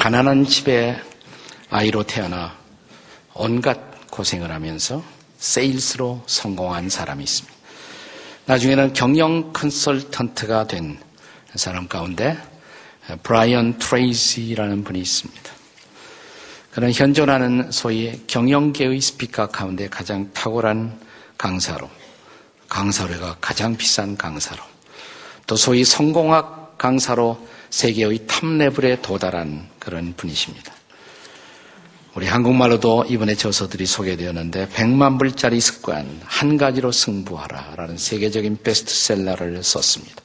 가난한 집에 아이로 태어나 온갖 고생을 하면서 세일스로 성공한 사람이 있습니다. 나중에는 경영 컨설턴트가 된 사람 가운데 브라이언 트레이시라는 분이 있습니다. 그는 현존하는 소위 경영계의 스피커 가운데 가장 탁월한 강사로, 강사료가 가장 비싼 강사로, 또 소위 성공학 강사로 세계의 탑레벨에 도달한 그런 분이십니다. 우리 한국말로도 이번에 저서들이 소개되었는데 100만 불짜리 습관 한 가지로 승부하라 라는 세계적인 베스트셀러를 썼습니다.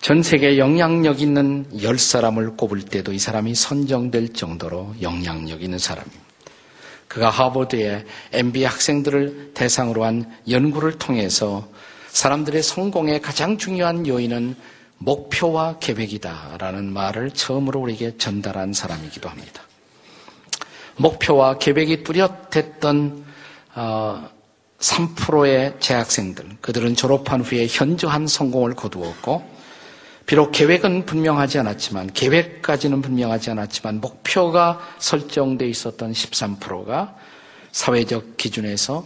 전 세계 영향력 있는 10사람을 꼽을 때도 이 사람이 선정될 정도로 영향력 있는 사람입니다. 그가 하버드의 MBA 학생들을 대상으로 한 연구를 통해서 사람들의 성공의 가장 중요한 요인은 목표와 계획이다라는 말을 처음으로 우리에게 전달한 사람이기도 합니다. 목표와 계획이 뚜렷했던 어, 3%의 재학생들, 그들은 졸업한 후에 현저한 성공을 거두었고, 비록 계획은 분명하지 않았지만, 계획까지는 분명하지 않았지만, 목표가 설정되어 있었던 13%가 사회적 기준에서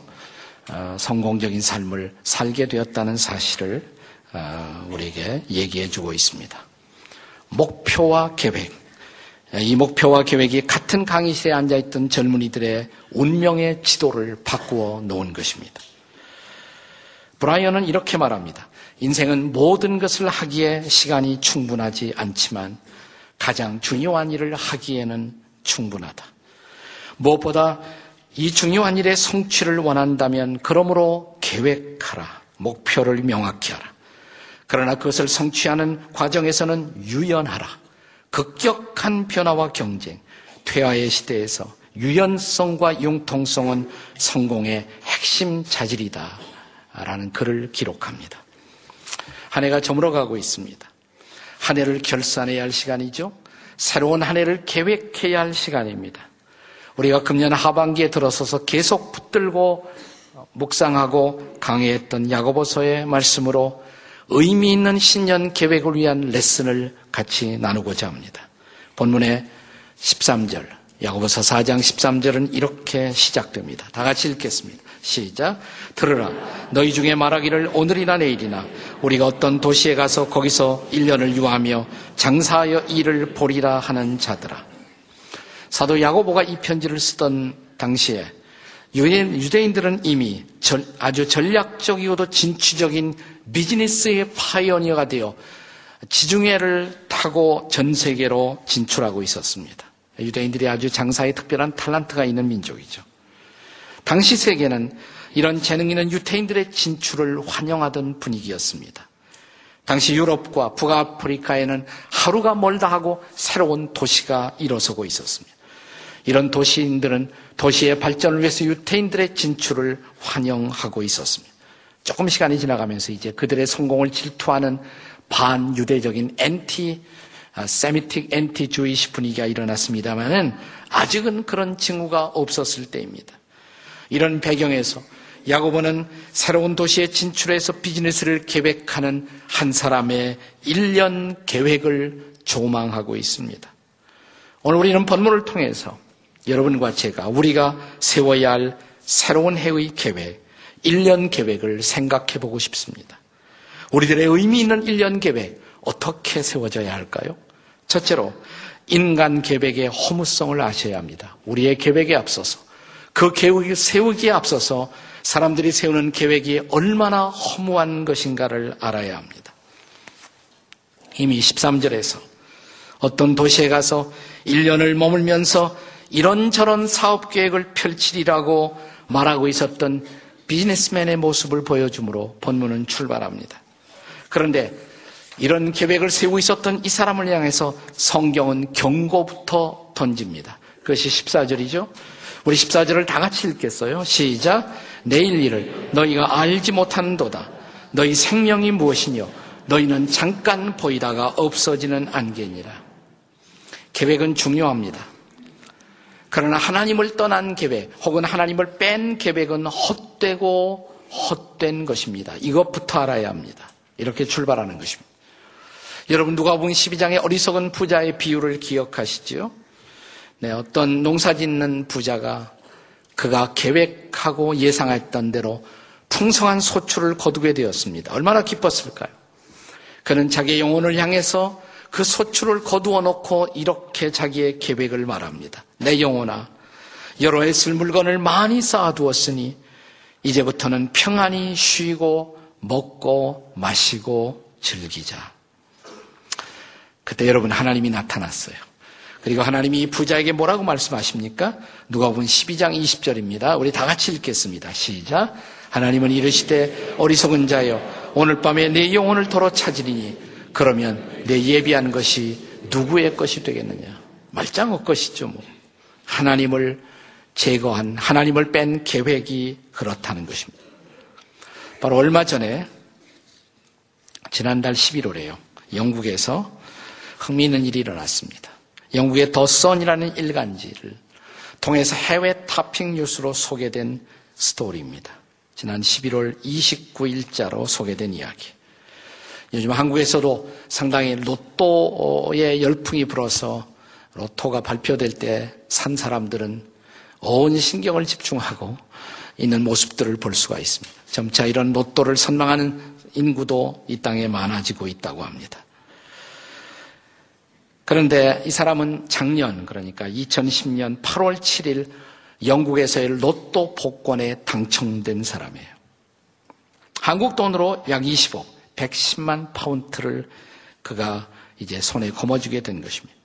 어, 성공적인 삶을 살게 되었다는 사실을 어, 우리에게 얘기해 주고 있습니다. 목표와 계획. 이 목표와 계획이 같은 강의실에 앉아있던 젊은이들의 운명의 지도를 바꾸어 놓은 것입니다. 브라이언은 이렇게 말합니다. 인생은 모든 것을 하기에 시간이 충분하지 않지만 가장 중요한 일을 하기에는 충분하다. 무엇보다 이 중요한 일의 성취를 원한다면 그러므로 계획하라. 목표를 명확히 하라. 그러나 그것을 성취하는 과정에서는 유연하라. 급격한 변화와 경쟁, 퇴화의 시대에서 유연성과 융통성은 성공의 핵심 자질이다. 라는 글을 기록합니다. 한 해가 저물어가고 있습니다. 한 해를 결산해야 할 시간이죠. 새로운 한 해를 계획해야 할 시간입니다. 우리가 금년 하반기에 들어서서 계속 붙들고 묵상하고 강의했던 야고보서의 말씀으로 의미 있는 신년 계획을 위한 레슨을 같이 나누고자 합니다. 본문의 13절, 야고보서 4장 13절은 이렇게 시작됩니다. 다 같이 읽겠습니다. 시작. 들으라. 너희 중에 말하기를 오늘이나 내일이나 우리가 어떤 도시에 가서 거기서 1년을 유하며 장사하여 이를 보리라 하는 자들아. 사도 야고보가 이 편지를 쓰던 당시에 유대인 들은 이미 아주 전략적이고도 진취적인 비즈니스의 pioneer가 되어 지중해를 타고 전 세계로 진출하고 있었습니다. 유대인들이 아주 장사에 특별한 탤런트가 있는 민족이죠. 당시 세계는 이런 재능 있는 유태인들의 진출을 환영하던 분위기였습니다. 당시 유럽과 북아프리카에는 하루가 멀다 하고 새로운 도시가 일어서고 있었습니다. 이런 도시인들은 도시의 발전을 위해서 유태인들의 진출을 환영하고 있었습니다. 조금 시간이 지나가면서 이제 그들의 성공을 질투하는 반유대적인 엔티 세미틱 엔티 주이시 분위기가 일어났습니다만은 아직은 그런 징후가 없었을 때입니다. 이런 배경에서 야고보는 새로운 도시에 진출해서 비즈니스를 계획하는 한 사람의 1년 계획을 조망하고 있습니다. 오늘 우리는 본문을 통해서 여러분과 제가 우리가 세워야 할 새로운 해의 계획, 1년 계획을 생각해 보고 싶습니다. 우리들의 의미 있는 1년 계획 어떻게 세워져야 할까요? 첫째로 인간 계획의 허무성을 아셔야 합니다. 우리의 계획에 앞서서 그 계획을 세우기에 앞서서 사람들이 세우는 계획이 얼마나 허무한 것인가를 알아야 합니다. 이미 13절에서 어떤 도시에 가서 1년을 머물면서 이런저런 사업 계획을 펼치리라고 말하고 있었던 비즈니스맨의 모습을 보여주므로 본문은 출발합니다. 그런데 이런 계획을 세우고 있었던 이 사람을 향해서 성경은 경고부터 던집니다. 그것이 14절이죠. 우리 14절을 다 같이 읽겠어요. 시작. 내일 일을 너희가 알지 못하는도다. 너희 생명이 무엇이뇨? 너희는 잠깐 보이다가 없어지는 안개니라. 계획은 중요합니다. 그러나 하나님을 떠난 계획 혹은 하나님을 뺀 계획은 헛되고 헛된 것입니다. 이것부터 알아야 합니다. 이렇게 출발하는 것입니다. 여러분 누가 본 12장의 어리석은 부자의 비유를 기억하시죠? 네, 어떤 농사 짓는 부자가 그가 계획하고 예상했던 대로 풍성한 소출을 거두게 되었습니다. 얼마나 기뻤을까요? 그는 자기의 영혼을 향해서 그 소출을 거두어 놓고 이렇게 자기의 계획을 말합니다. 내 영혼아, 여러 해 쓸 물건을 많이 쌓아두었으니 이제부터는 평안히 쉬고 먹고 마시고 즐기자. 그때 여러분 하나님이 나타났어요. 그리고 하나님이 부자에게 뭐라고 말씀하십니까? 누가 보면 12장 20절입니다. 우리 다 같이 읽겠습니다. 시작. 하나님은 이르시되 어리석은 자여 오늘 밤에 내 영혼을 도로 찾으리니 그러면 내 예비한 것이 누구의 것이 되겠느냐? 말짱어 것이죠. 뭐. 하나님을 제거한 하나님을 뺀 계획이 그렇다는 것입니다. 바로 얼마 전에 지난달 11월에요. 영국에서 흥미있는 일이 일어났습니다. 영국의 더 선이라는 일간지를 통해서 해외 토픽 뉴스로 소개된 스토리입니다. 지난 11월 29일자로 소개된 이야기. 요즘 한국에서도 상당히 로또에 열풍이 불어서 로또가 발표될 때 산 사람들은 온 신경을 집중하고 있는 모습들을 볼 수가 있습니다. 점차 이런 로또를 선망하는 인구도 이 땅에 많아지고 있다고 합니다. 그런데 이 사람은 작년, 그러니까 2010년 8월 7일 영국에서의 로또 복권에 당첨된 사람이에요. 한국 돈으로 약 20억, 110만 파운트를 그가 이제 손에 거머쥐게 된 것입니다.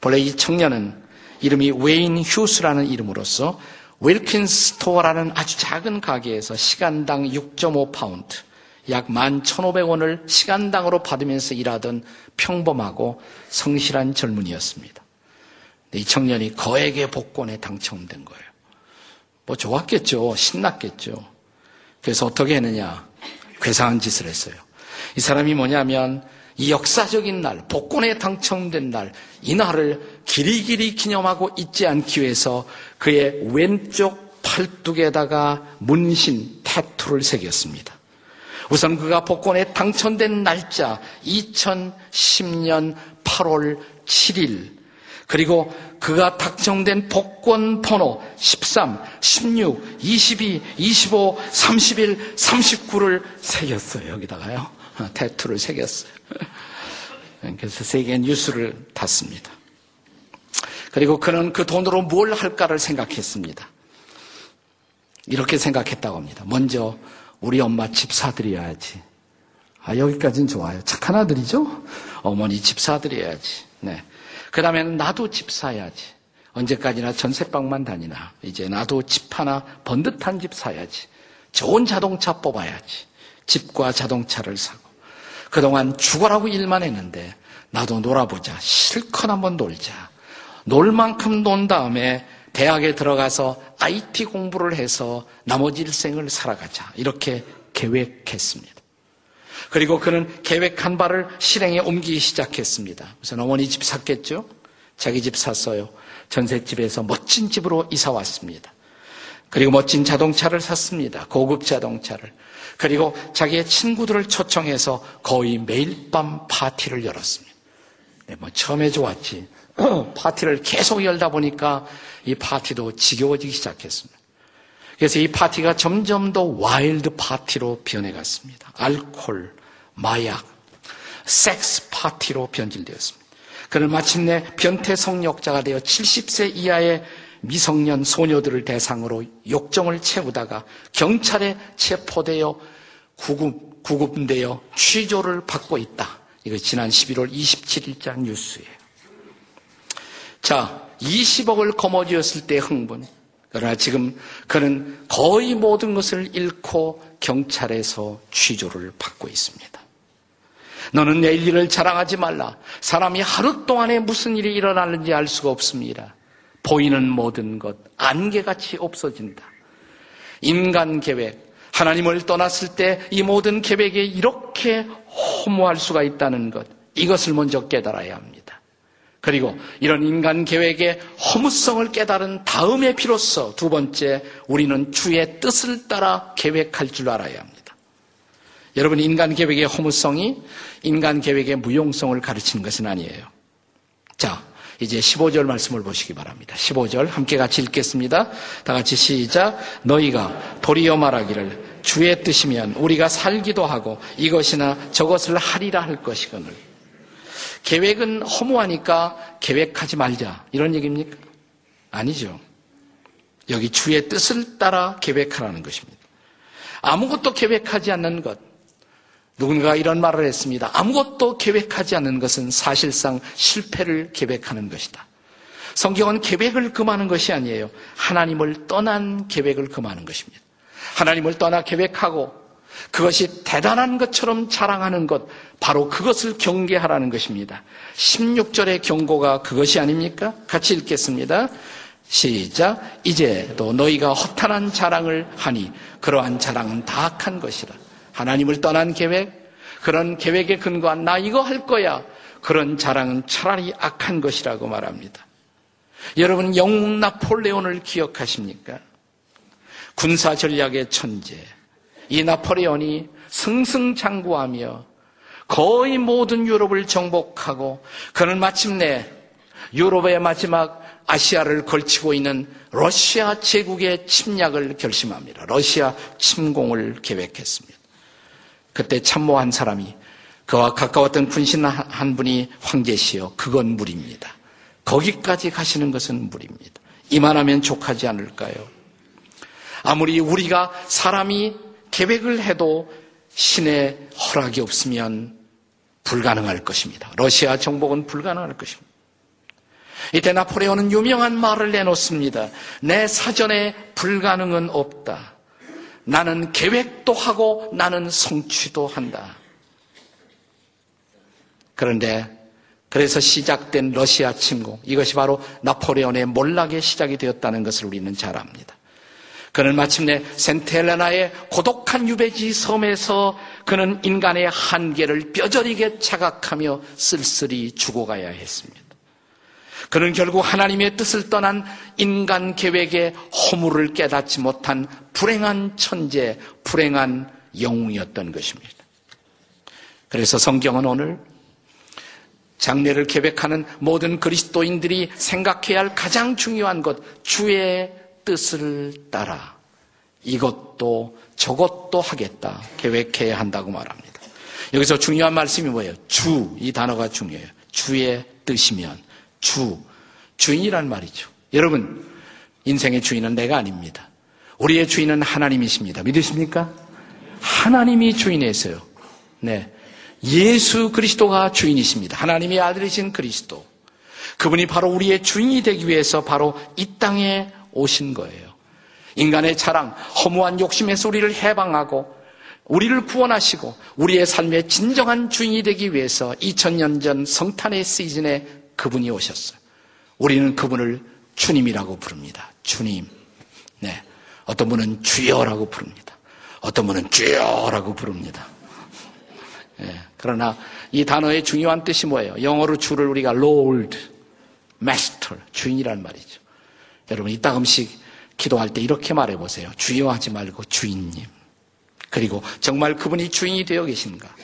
본래 이 청년은 이름이 웨인 휴스라는 이름으로서 윌킨 스토어라는 아주 작은 가게에서 시간당 6.5 파운드, 약 11,500원을 시간당으로 받으면서 일하던 평범하고 성실한 젊은이였습니다. 이 청년이 거액의 복권에 당첨된 거예요. 뭐 좋았겠죠. 신났겠죠. 그래서 어떻게 했느냐. 괴상한 짓을 했어요. 이 사람이 뭐냐면 이 역사적인 날, 복권에 당첨된 날, 이 날을 길이 길이 기념하고 있지 않기 위해서 그의 왼쪽 팔뚝에다가 문신, 태투를 새겼습니다. 우선 그가 복권에 당첨된 날짜 2010년 8월 7일 그리고 그가 당첨된 복권 번호 13, 16, 22, 25, 31, 39를 새겼어요. 여기다가요. 태투를 새겼어요. 그래서 세계 뉴스를 탔습니다. 그리고 그는 그 돈으로 뭘 할까를 생각했습니다. 이렇게 생각했다고 합니다. 먼저 우리 엄마 집 사드려야지. 아, 여기까지는 좋아요. 착한 아들이죠? 어머니 집 사드려야지. 네. 그 다음에는 나도 집 사야지. 언제까지나 전세방만 다니나. 이제 나도 집 하나 번듯한 집 사야지. 좋은 자동차 뽑아야지. 집과 자동차를 사고. 그동안 죽어라고 일만 했는데 나도 놀아보자. 실컷 한번 놀자. 놀 만큼 논 다음에 대학에 들어가서 IT 공부를 해서 나머지 일생을 살아가자. 이렇게 계획했습니다. 그리고 그는 계획한 바를 실행에 옮기기 시작했습니다. 우선 어머니 집 샀겠죠? 자기 집 샀어요. 전셋집에서 멋진 집으로 이사 왔습니다. 그리고 멋진 자동차를 샀습니다. 고급 자동차를. 그리고 자기의 친구들을 초청해서 거의 매일 밤 파티를 열었습니다. 네, 뭐 처음에 좋았지. 파티를 계속 열다 보니까 이 파티도 지겨워지기 시작했습니다. 그래서 이 파티가 점점 더 wild party로 변해갔습니다. 알콜, 마약, 섹스 파티로 변질되었습니다. 그는 마침내 변태 성욕자가 되어 70세 이하의 미성년 소녀들을 대상으로 욕정을 채우다가 경찰에 체포되어 구급, 구급되어 취조를 받고 있다. 이거 지난 11월 27일자 뉴스예요. 자, 20억을 거머쥐었을 때 흥분. 그러나 지금 그는 거의 모든 것을 잃고 경찰에서 취조를 받고 있습니다. 너는 내일 일을 자랑하지 말라. 사람이 하루 동안에 무슨 일이 일어나는지 알 수가 없습니다. 보이는 모든 것, 안개같이 없어진다. 인간 계획, 하나님을 떠났을 때 이 모든 계획에 이렇게 허무할 수가 있다는 것, 이것을 먼저 깨달아야 합니다. 그리고 이런 인간 계획의 허무성을 깨달은 다음에 비로소 두 번째, 우리는 주의 뜻을 따라 계획할 줄 알아야 합니다. 여러분, 인간 계획의 허무성이 인간 계획의 무용성을 가르치는 것은 아니에요. 자, 이제 15절 말씀을 보시기 바랍니다. 15절 함께 같이 읽겠습니다. 다 같이 시작. 너희가 도리어 말하기를 주의 뜻이면 우리가 살기도 하고 이것이나 저것을 하리라 할 것이거늘. 계획은 허무하니까 계획하지 말자. 이런 얘기입니까? 아니죠. 여기 주의 뜻을 따라 계획하라는 것입니다. 아무것도 계획하지 않는 것. 누군가 이런 말을 했습니다. 아무것도 계획하지 않는 것은 사실상 실패를 계획하는 것이다. 성경은 계획을 금하는 것이 아니에요. 하나님을 떠난 계획을 금하는 것입니다. 하나님을 떠나 계획하고 그것이 대단한 것처럼 자랑하는 것, 바로 그것을 경계하라는 것입니다. 16절의 경고가 그것이 아닙니까? 같이 읽겠습니다. 시작. 이제 또 너희가 허탄한 자랑을 하니 그러한 자랑은 다 악한 것이라. 하나님을 떠난 계획, 그런 계획에 근거한 나 이거 할 거야. 그런 자랑은 차라리 악한 것이라고 말합니다. 여러분 영웅 나폴레온을 기억하십니까? 군사 전략의 천재. 이 나폴레온이 승승장구하며 거의 모든 유럽을 정복하고 그는 마침내 유럽의 마지막 아시아를 걸치고 있는 러시아 제국의 침략을 결심합니다. 러시아 침공을 계획했습니다. 그때 참모 한 사람이 그와 가까웠던 군신 한 분이 황제시여 그건 무리입니다. 거기까지 가시는 것은 무리입니다. 이만하면 족하지 않을까요? 아무리 우리가 사람이 계획을 해도 신의 허락이 없으면 불가능할 것입니다. 러시아 정복은 불가능할 것입니다. 이때 나폴레온은 유명한 말을 내놓습니다. 내 사전에 불가능은 없다. 나는 계획도 하고 나는 성취도 한다. 그런데 그래서 시작된 러시아 침공, 이것이 바로 나폴레온의 몰락의 시작이 되었다는 것을 우리는 잘 압니다. 그는 마침내 센텔레나의 고독한 유배지 섬에서 그는 인간의 한계를 뼈저리게 자각하며 쓸쓸히 죽어가야 했습니다. 그는 결국 하나님의 뜻을 떠난 인간 계획의 허물을 깨닫지 못한 불행한 천재, 불행한 영웅이었던 것입니다. 그래서 성경은 오늘 장례를 계획하는 모든 그리스도인들이 생각해야 할 가장 중요한 것, 주의 뜻을 따라 이것도 저것도 하겠다. 계획해야 한다고 말합니다. 여기서 중요한 말씀이 뭐예요? 주, 이 단어가 중요해요. 주의 뜻이면 주, 주인이란 말이죠. 여러분, 인생의 주인은 내가 아닙니다. 우리의 주인은 하나님이십니다. 믿으십니까? 하나님이 주인이세요. 네. 예수 그리스도가 주인이십니다. 하나님의 아들이신 그리스도. 그분이 바로 우리의 주인이 되기 위해서 바로 이 땅에 오신 거예요. 인간의 자랑, 허무한 욕심에서 우리를 해방하고 우리를 구원하시고 우리의 삶의 진정한 주인이 되기 위해서 2000년 전 성탄의 시즌에 그분이 오셨어요. 우리는 그분을 주님이라고 부릅니다. 주님. 네. 어떤 분은 주여라고 부릅니다. 어떤 분은 주여라고 부릅니다. 네. 그러나 이 단어의 중요한 뜻이 뭐예요? 영어로 주를 우리가 Lord, Master, 주인이란 말이죠. 여러분, 이따 음식 기도할 때 이렇게 말해 보세요. 주여 하지 말고 주인님. 그리고 정말 그분이 주인이 되어 계신가?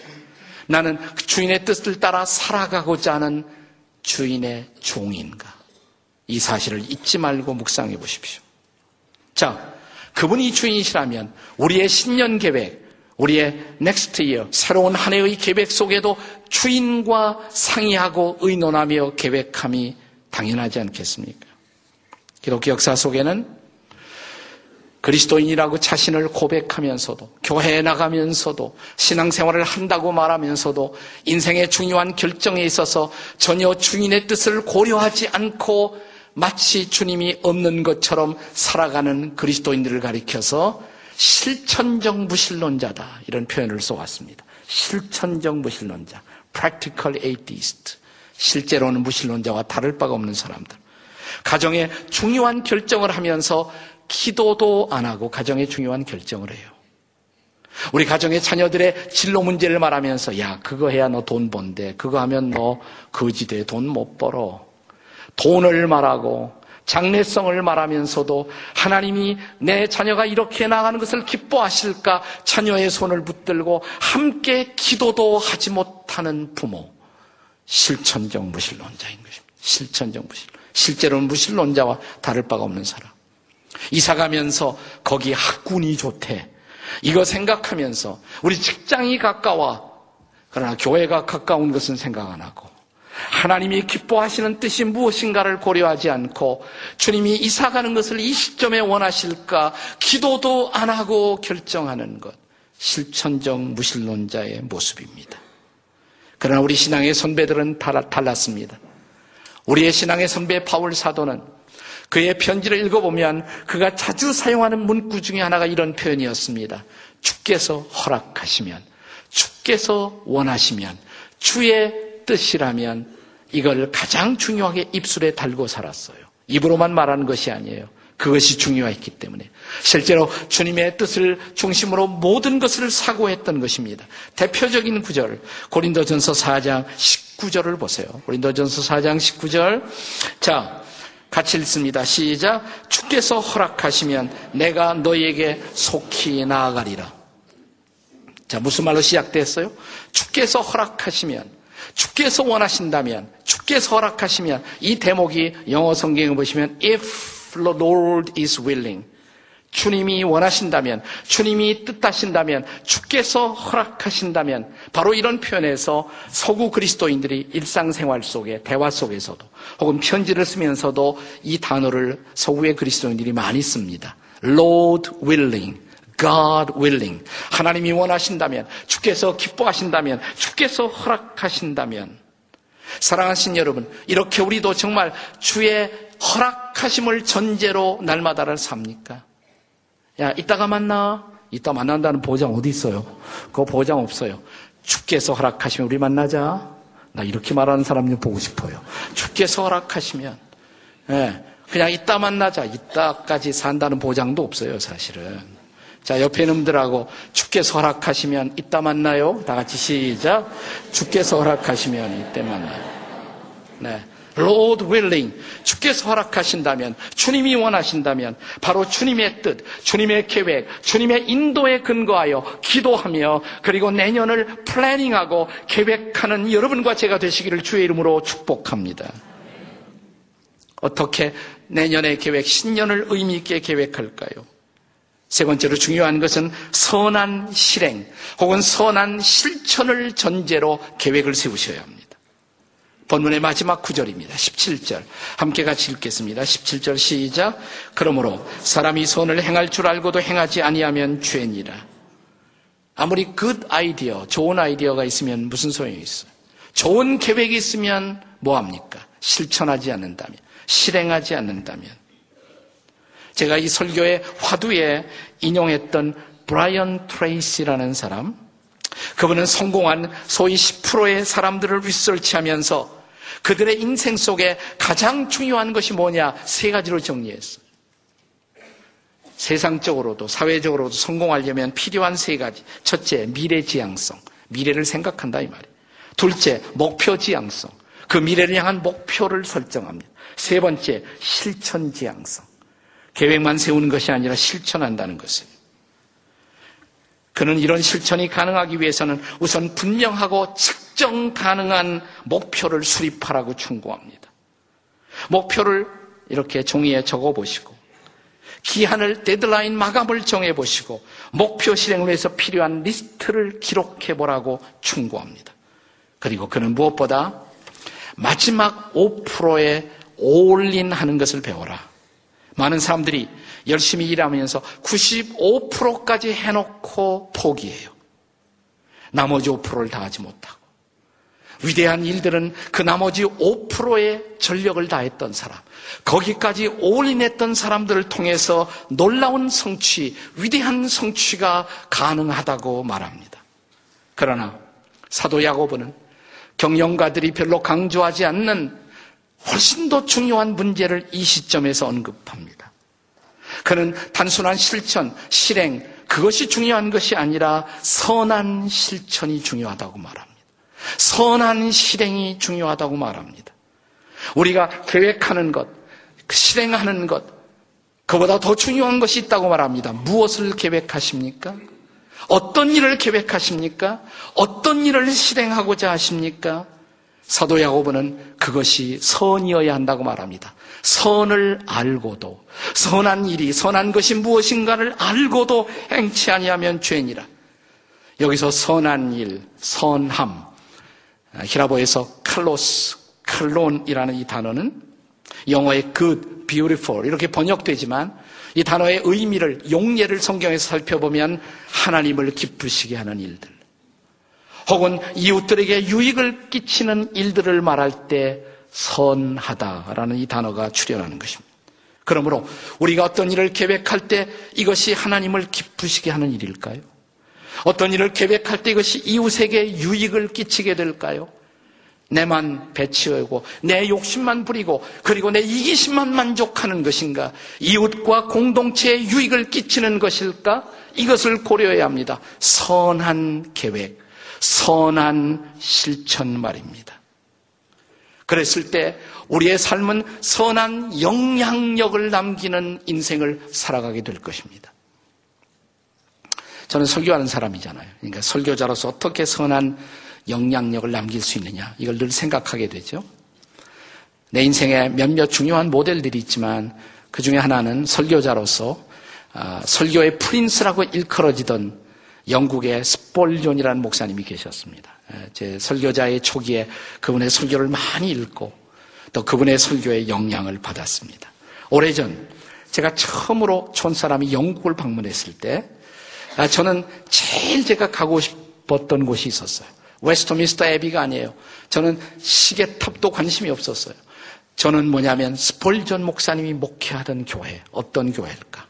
나는 그 주인의 뜻을 따라 살아가고자 하는 주인의 종인가? 이 사실을 잊지 말고 묵상해 보십시오. 자, 그분이 주인이시라면 우리의 신년 계획, 우리의 next year 새로운 한 해의 계획 속에도 주인과 상의하고 의논하며 계획함이 당연하지 않겠습니까? 기독교 역사 속에는 그리스도인이라고 자신을 고백하면서도 교회에 나가면서도 신앙생활을 한다고 말하면서도 인생의 중요한 결정에 있어서 전혀 주인의 뜻을 고려하지 않고 마치 주님이 없는 것처럼 살아가는 그리스도인들을 가리켜서 실천적 무신론자다 이런 표현을 써왔습니다. 실천적 무신론자, practical atheist. 실제로는 무신론자와 다를 바가 없는 사람들. 가정에 중요한 결정을 하면서 기도도 안 하고 가정에 중요한 결정을 해요. 우리 가정의 자녀들의 진로 문제를 말하면서 야 그거 해야 너 돈 번대 그거 하면 너 거지돼 돈못 벌어 돈을 말하고 장래성을 말하면서도 하나님이 내 자녀가 이렇게 나가는 것을 기뻐하실까 자녀의 손을 붙들고 함께 기도도 하지 못하는 부모. 실천적 무신론자인 것입니다. 실천적 무신. 실제로는 무신론자와 다를 바가 없는 사람. 이사 가면서 거기 학군이 좋대. 이거 생각하면서 우리 직장이 가까워. 그러나 교회가 가까운 것은 생각 안 하고 하나님이 기뻐하시는 뜻이 무엇인가를 고려하지 않고 주님이 이사 가는 것을 이 시점에 원하실까 기도도 안 하고 결정하는 것. 실천적 무신론자의 모습입니다. 그러나 우리 신앙의 선배들은 달랐습니다. 우리의 신앙의 선배 바울 사도는 그의 편지를 읽어보면 그가 자주 사용하는 문구 중에 하나가 이런 표현이었습니다. 주께서 허락하시면, 주께서 원하시면, 주의 뜻이라면 이걸 가장 중요하게 입술에 달고 살았어요. 입으로만 말하는 것이 아니에요. 그것이 중요했기 때문에 실제로 주님의 뜻을 중심으로 모든 것을 사고했던 것입니다. 대표적인 구절 고린도전서 4장 19절을 보세요. 고린도전서 4장 19절 자 같이 읽습니다. 시작 주께서 허락하시면 내가 너에게 속히 나아가리라. 자 무슨 말로 시작됐어요? 주께서 허락하시면 주께서 원하신다면, 주께서 허락하시면, 이 대목이 영어 성경에 보시면, if the Lord is willing. 주님이 원하신다면, 주님이 뜻하신다면, 주께서 허락하신다면, 바로 이런 표현에서 서구 그리스도인들이 일상생활 속에, 대화 속에서도, 혹은 편지를 쓰면서도 이 단어를 서구의 그리스도인들이 많이 씁니다. Lord willing. God willing. 하나님이 원하신다면, 주께서 기뻐하신다면, 주께서 허락하신다면, 사랑하신 여러분, 이렇게 우리도 정말 주의 허락하심을 전제로 날마다를 삽니까? 야, 이따가 만나. 이따 만난다는 보장 어디 있어요? 그거 보장 없어요. 주께서 허락하시면 우리 만나자. 나 이렇게 말하는 사람 좀 보고 싶어요. 주께서 허락하시면, 예, 그냥 이따 만나자. 이따까지 산다는 보장도 없어요, 사실은. 자, 옆에 놈들하고 주께서 허락하시면 이따 만나요. 다 같이 시작. 주께서 허락하시면 이때 만나요. 네. Lord willing. 주께서 허락하신다면, 주님이 원하신다면, 바로 주님의 뜻, 주님의 계획, 주님의 인도에 근거하여 기도하며, 그리고 내년을 플래닝하고 계획하는 여러분과 제가 되시기를 주의 이름으로 축복합니다. 어떻게 내년의 계획, 신년을 의미있게 계획할까요? 세 번째로 중요한 것은 선한 실행 혹은 선한 실천을 전제로 계획을 세우셔야 합니다. 본문의 마지막 구절입니다. 17절. 함께 같이 읽겠습니다. 17절 시작. 그러므로 사람이 선을 행할 줄 알고도 행하지 아니하면 죄니라. 아무리 good idea, 좋은 아이디어가 있으면 무슨 소용이 있어요? 좋은 계획이 있으면 뭐합니까? 실천하지 않는다면, 실행하지 않는다면. 제가 이 설교의 화두에 인용했던 브라이언 트레이시라는 사람, 그분은 성공한 소위 10%의 사람들을 리서치하면서 그들의 인생 속에 가장 중요한 것이 뭐냐 세 가지로 정리했어요. 세상적으로도 사회적으로도 성공하려면 필요한 세 가지. 첫째, 미래 지향성. 미래를 생각한다 이 말이에요. 둘째, 목표 지향성. 그 미래를 향한 목표를 설정합니다. 세 번째, 실천 지향성. 계획만 세우는 것이 아니라 실천한다는 것을. 그는 이런 실천이 가능하기 위해서는 우선 분명하고 측정 가능한 목표를 수립하라고 충고합니다. 목표를 이렇게 종이에 적어 보시고, 기한을, 데드라인 마감을 정해 보시고, 목표 실행을 위해서 필요한 리스트를 기록해 보라고 충고합니다. 그리고 그는 무엇보다 마지막 5%에 올인 하는 것을 배워라. 많은 사람들이 열심히 일하면서 95%까지 해놓고 포기해요. 나머지 5%를 다 하지 못하고. 위대한 일들은 그 나머지 5%의 전력을 다했던 사람, 거기까지 올인했던 사람들을 통해서 놀라운 성취, 위대한 성취가 가능하다고 말합니다. 그러나 사도 야고보는 경영가들이 별로 강조하지 않는 훨씬 더 중요한 문제를 이 시점에서 언급합니다. 그는 단순한 실천, 실행, 그것이 중요한 것이 아니라 선한 실천이 중요하다고 말합니다. 선한 실행이 중요하다고 말합니다. 우리가 계획하는 것, 실행하는 것, 그보다 더 중요한 것이 있다고 말합니다. 무엇을 계획하십니까? 어떤 일을 계획하십니까? 어떤 일을 실행하고자 하십니까? 사도 야고보는 그것이 선이어야 한다고 말합니다. 선을 알고도 선한 일이 선한 것이 무엇인가를 알고도 행치 아니하면 죄니라. 여기서 선한 일, 선함, 히라보에서 칼로스, 칼론이라는 이 단어는 영어의 good, beautiful 이렇게 번역되지만 이 단어의 의미를 용례를 성경에서 살펴보면 하나님을 기쁘시게 하는 일들 혹은 이웃들에게 유익을 끼치는 일들을 말할 때 선하다라는 이 단어가 출현하는 것입니다. 그러므로 우리가 어떤 일을 계획할 때 이것이 하나님을 기쁘시게 하는 일일까요? 어떤 일을 계획할 때 이것이 이웃에게 유익을 끼치게 될까요? 내만 배치하고 내 욕심만 부리고 그리고 내 이기심만 만족하는 것인가? 이웃과 공동체에 유익을 끼치는 것일까? 이것을 고려해야 합니다. 선한 계획, 선한 실천 말입니다. 그랬을 때 우리의 삶은 선한 영향력을 남기는 인생을 살아가게 될 것입니다. 저는 설교하는 사람이잖아요. 그러니까 설교자로서 어떻게 선한 영향력을 남길 수 있느냐 이걸 늘 생각하게 되죠. 내 인생에 몇몇 중요한 모델들이 있지만 그 중에 하나는 설교자로서 아, 설교의 prince라고 일컬어지던 영국의 스펄전이라는 목사님이 계셨습니다. 제 설교자의 초기에 그분의 설교를 많이 읽고 또 그분의 설교에 영향을 받았습니다. 오래전 제가 처음으로 촌사람이 영국을 방문했을 때 아, 저는 제일 제가 가고 싶었던 곳이 있었어요. 웨스터민스터 애비가 아니에요. 저는 시계탑도 관심이 없었어요. 저는 뭐냐면 스펄전 목사님이 목회하던 교회, 어떤 교회일까?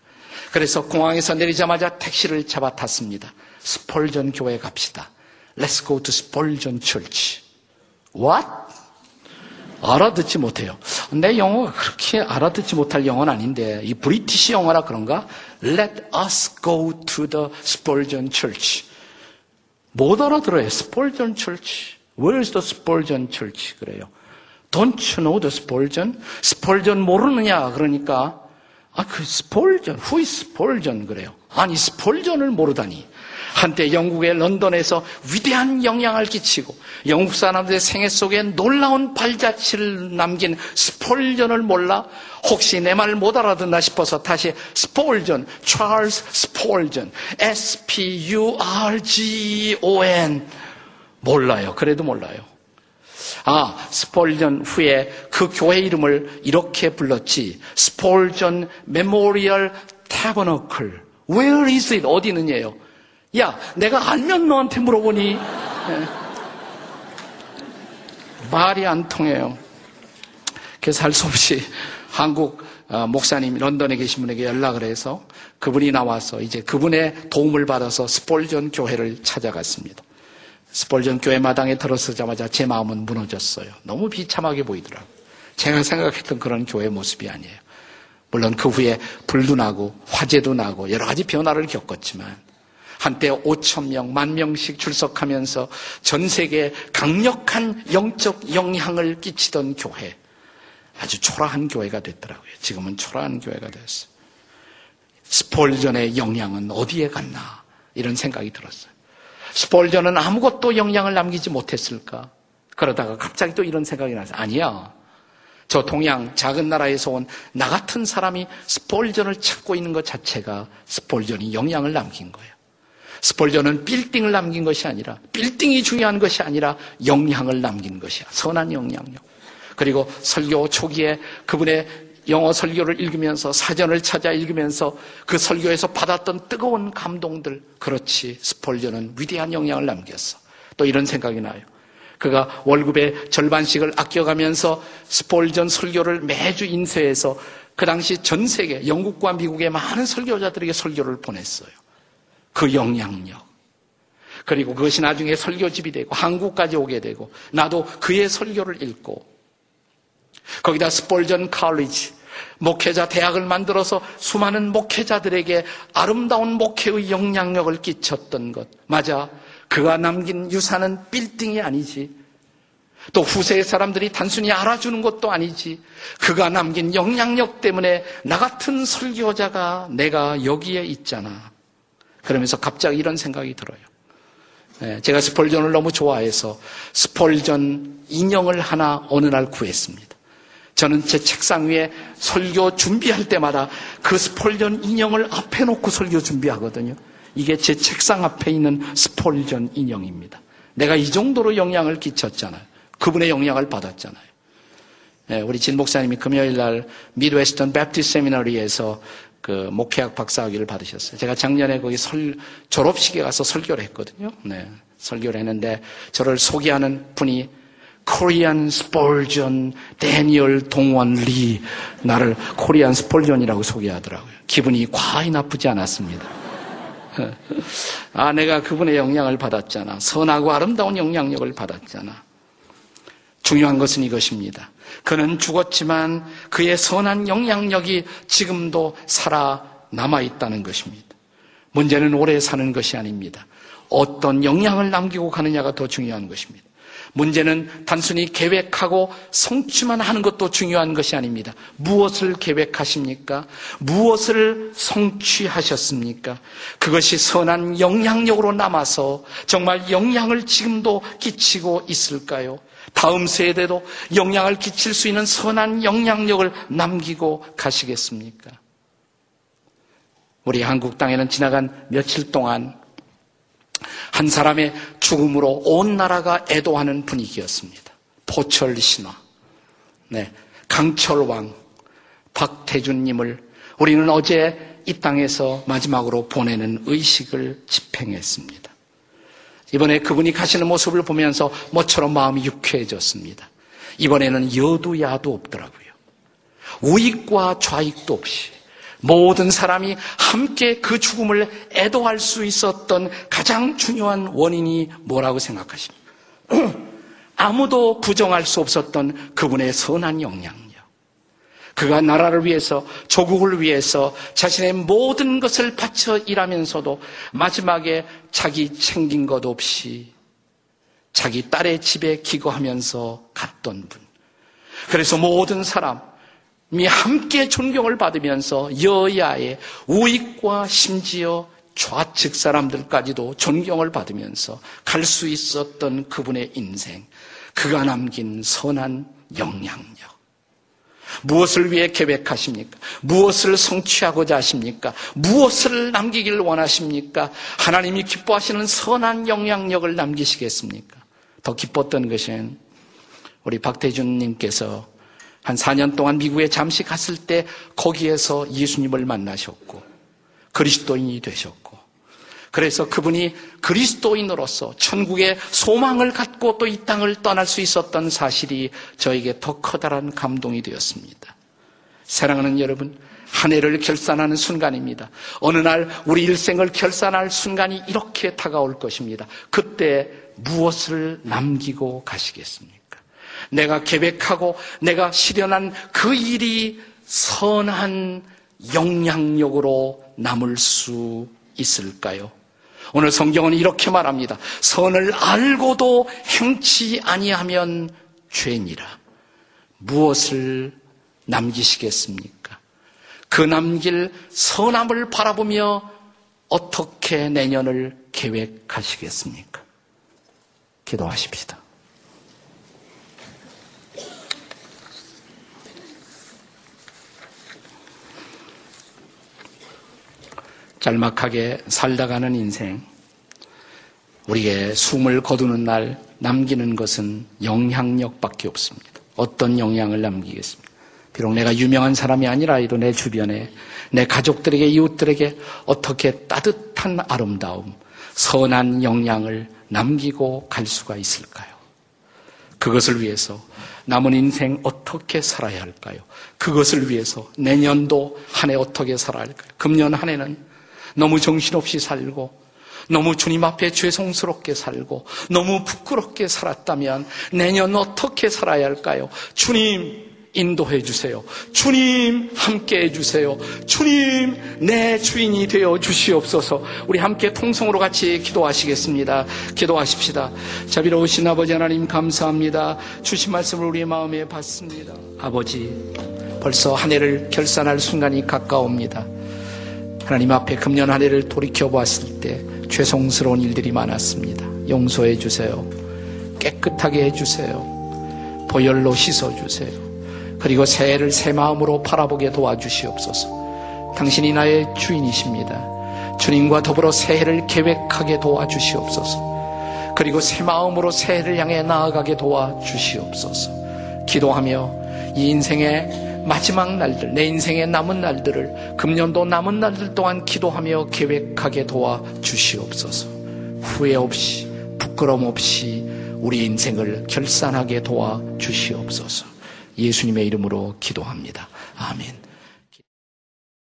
그래서 공항에서 내리자마자 택시를 잡아 탔습니다. 스펄전 교회 갑시다. Let's go to Spurgeon Church. What? 알아듣지 못해요. 내 영어가 그렇게 알아듣지 못할 영어는 아닌데 이 British 영어라 그런가? Let us go to the Spurgeon Church. 못 알아들어요. Spurgeon Church. Where is the Spurgeon Church? 그래요. Don't you know the Spurgeon? Spurgeon 모르느냐? 그러니까 아, 그 스폴전, is 스폴전 그래요. 아니, 스폴전을 모르다니. 한때 영국의 런던에서 위대한 영향을 끼치고 영국 사람들의 생애 속에 놀라운 발자취를 남긴 스폴전을 몰라 혹시 내 말을 못 알아듣나 싶어서 다시 스폴전, 찰스 스폴전, S-P-U-R-G-O-N 몰라요. 그래도 몰라요. 아, 스펄전 후에 그 교회 이름을 이렇게 불렀지. Spurgeon Memorial Tabernacle. Where is it? 어디 있느냐요? 야, 내가 알면 너한테 물어보니. 네. 말이 안 통해요. 그래서 할 수 없이 한국 어, 목사님 런던에 계신 분에게 연락을 해서 그분이 나와서 이제 그분의 도움을 받아서 스폴전 교회를 찾아갔습니다. 스폴전 교회 마당에 들어서자마자 제 마음은 무너졌어요. 너무 비참하게 보이더라고요. 제가 생각했던 그런 교회 모습이 아니에요. 물론 그 후에 불도 나고 화재도 나고 여러 가지 변화를 겪었지만 한때 5천 명, 만 명씩 출석하면서 전 세계에 강력한 영적 영향을 끼치던 교회. 아주 초라한 교회가 됐더라고요. 지금은 초라한 교회가 됐어요. 스폴전의 영향은 어디에 갔나? 이런 생각이 들었어요. 스폴전은 아무것도 영향을 남기지 못했을까? 그러다가 갑자기 또 이런 생각이 나서 아니야. 저 동양 작은 나라에서 온 나 같은 사람이 스폴전을 찾고 있는 것 자체가 스폴전이 영향을 남긴 거예요. 스폴전은 빌딩을 남긴 것이 아니라 빌딩이 중요한 것이 아니라 영향을 남긴 것이야. 선한 영향력. 그리고 설교 초기에 그분의 영어 설교를 읽으면서 사전을 찾아 읽으면서 그 설교에서 받았던 뜨거운 감동들 그렇지 스폴전은 위대한 영향을 남겼어. 또 이런 생각이 나요. 그가 월급의 절반씩을 아껴가면서 스폴전 설교를 매주 인쇄해서 그 당시 전 세계 영국과 미국의 많은 설교자들에게 설교를 보냈어요. 그 영향력. 그리고 그것이 나중에 설교집이 되고 한국까지 오게 되고 나도 그의 설교를 읽고 거기다 스폴전 칼리지 목회자 대학을 만들어서 수많은 목회자들에게 아름다운 목회의 영향력을 끼쳤던 것. 맞아. 그가 남긴 유산은 빌딩이 아니지. 또 후세의 사람들이 단순히 알아주는 것도 아니지. 그가 남긴 영향력 때문에 나 같은 설교자가 내가 여기에 있잖아. 그러면서 갑자기 이런 생각이 들어요. 예, 제가 스펄전을 너무 좋아해서 스펄전 인형을 하나 어느 날 구했습니다. 저는 제 책상 위에 설교 준비할 때마다 그 스펄전 인형을 앞에 놓고 설교 준비하거든요. 이게 제 책상 앞에 있는 스펄전 인형입니다. 내가 이 정도로 영향을 끼쳤잖아요. 그분의 영향을 받았잖아요. 예, 우리 진 목사님이 금요일 날 Midwestern Baptist Seminary에서 그 목회학 박사학위를 받으셨어요. 제가 작년에 거기 설, 졸업식에 가서 설교를 했거든요. 네, 설교를 했는데 저를 소개하는 분이 Korean Spurgeon Daniel 동원 리 나를 Korean Spurgeon이라고 소개하더라고요. 기분이 과히 나쁘지 않았습니다. 아, 내가 그분의 영향을 받았잖아. 선하고 아름다운 영향력을 받았잖아. 중요한 것은 이것입니다. 그는 죽었지만 그의 선한 영향력이 지금도 살아 남아 있다는 것입니다. 문제는 오래 사는 것이 아닙니다. 어떤 영향을 남기고 가느냐가 더 중요한 것입니다. 문제는 단순히 계획하고 성취만 하는 것도 중요한 것이 아닙니다. 무엇을 계획하십니까? 무엇을 성취하셨습니까? 그것이 선한 영향력으로 남아서 정말 영향을 지금도 끼치고 있을까요? 다음 세대도 영향을 끼칠 수 있는 선한 영향력을 남기고 가시겠습니까? 우리 한국 땅에는 지나간 며칠 동안 한 사람의 죽음으로 온 나라가 애도하는 분위기였습니다. 포철 신화, 네, 강철왕, 박태준님을 우리는 어제 이 땅에서 마지막으로 보내는 의식을 집행했습니다. 이번에 그분이 가시는 모습을 보면서 모처럼 마음이 유쾌해졌습니다. 이번에는 여도 야도 없더라고요. 우익과 좌익도 없이 모든 사람이 함께 그 죽음을 애도할 수 있었던 가장 중요한 원인이 뭐라고 생각하십니까? 아무도 부정할 수 없었던 그분의 선한 영향. 그가 나라를 위해서 조국을 위해서 자신의 모든 것을 바쳐 일하면서도 마지막에 자기 챙긴 것 없이 자기 딸의 집에 기거하면서 갔던 분. 그래서 모든 사람이 함께 존경을 받으면서 여야의 우익과 심지어 좌측 사람들까지도 존경을 받으면서 갈 수 있었던 그분의 인생. 그가 남긴 선한 영향력. 무엇을 위해 계획하십니까? 무엇을 성취하고자 하십니까? 무엇을 남기길 원하십니까? 하나님이 기뻐하시는 선한 영향력을 남기시겠습니까? 더 기뻤던 것은 우리 박태준님께서 한 4년 동안 미국에 잠시 갔을 때 거기에서 예수님을 만나셨고 그리스도인이 되셨고 그래서 그분이 그리스도인으로서 천국의 소망을 갖고 또 이 땅을 떠날 수 있었던 사실이 저에게 더 커다란 감동이 되었습니다. 사랑하는 여러분, 한 해를 결산하는 순간입니다. 어느 날 우리 일생을 결산할 순간이 이렇게 다가올 것입니다. 그때 무엇을 남기고 가시겠습니까? 내가 계획하고 내가 실현한 그 일이 선한 영향력으로 남을 수 있을까요? 오늘 성경은 이렇게 말합니다. 선을 알고도 행치 아니하면 죄니라. 무엇을 남기시겠습니까? 그 남길 선함을 바라보며 어떻게 내년을 계획하시겠습니까? 기도하십시다. 짤막하게 살다가는 인생, 우리의 숨을 거두는 날 남기는 것은 영향력밖에 없습니다. 어떤 영향을 남기겠습니까? 비록 내가 유명한 사람이 아니라 내 주변에 내 가족들에게 이웃들에게 어떻게 따뜻한 아름다움, 선한 영향을 남기고 갈 수가 있을까요? 그것을 위해서 남은 인생 어떻게 살아야 할까요? 그것을 위해서 내년도 한 해 어떻게 살아야 할까요? 금년 한 해는 너무 정신없이 살고 너무 주님 앞에 죄송스럽게 살고 너무 부끄럽게 살았다면 내년 어떻게 살아야 할까요? 주님, 인도해 주세요. 주님 함께 해 주세요. 주님 내 주인이 되어 주시옵소서. 우리 함께 통성으로 같이 기도하시겠습니다. 기도하십시다. 자비로우신 아버지 하나님 감사합니다. 주신 말씀을 우리의 마음에 받습니다. 아버지 벌써 한 해를 결산할 순간이 가까웁니다. 하나님 앞에 금년 한 해를 돌이켜 보았을 때 죄송스러운 일들이 많았습니다. 용서해 주세요. 깨끗하게 해 주세요. 보혈로 씻어 주세요. 그리고 새해를 새 마음으로 바라보게 도와주시옵소서. 당신이 나의 주인이십니다. 주님과 더불어 새해를 계획하게 도와주시옵소서. 그리고 새 마음으로 새해를 향해 나아가게 도와주시옵소서. 기도하며 이 인생의 마지막 날들, 내 인생의 남은 날들을 금년도 남은 날들 동안 기도하며 계획하게 도와 주시옵소서. 후회 없이, 부끄럼 없이 우리 인생을 결산하게 도와 주시옵소서. 예수님의 이름으로 기도합니다. 아멘.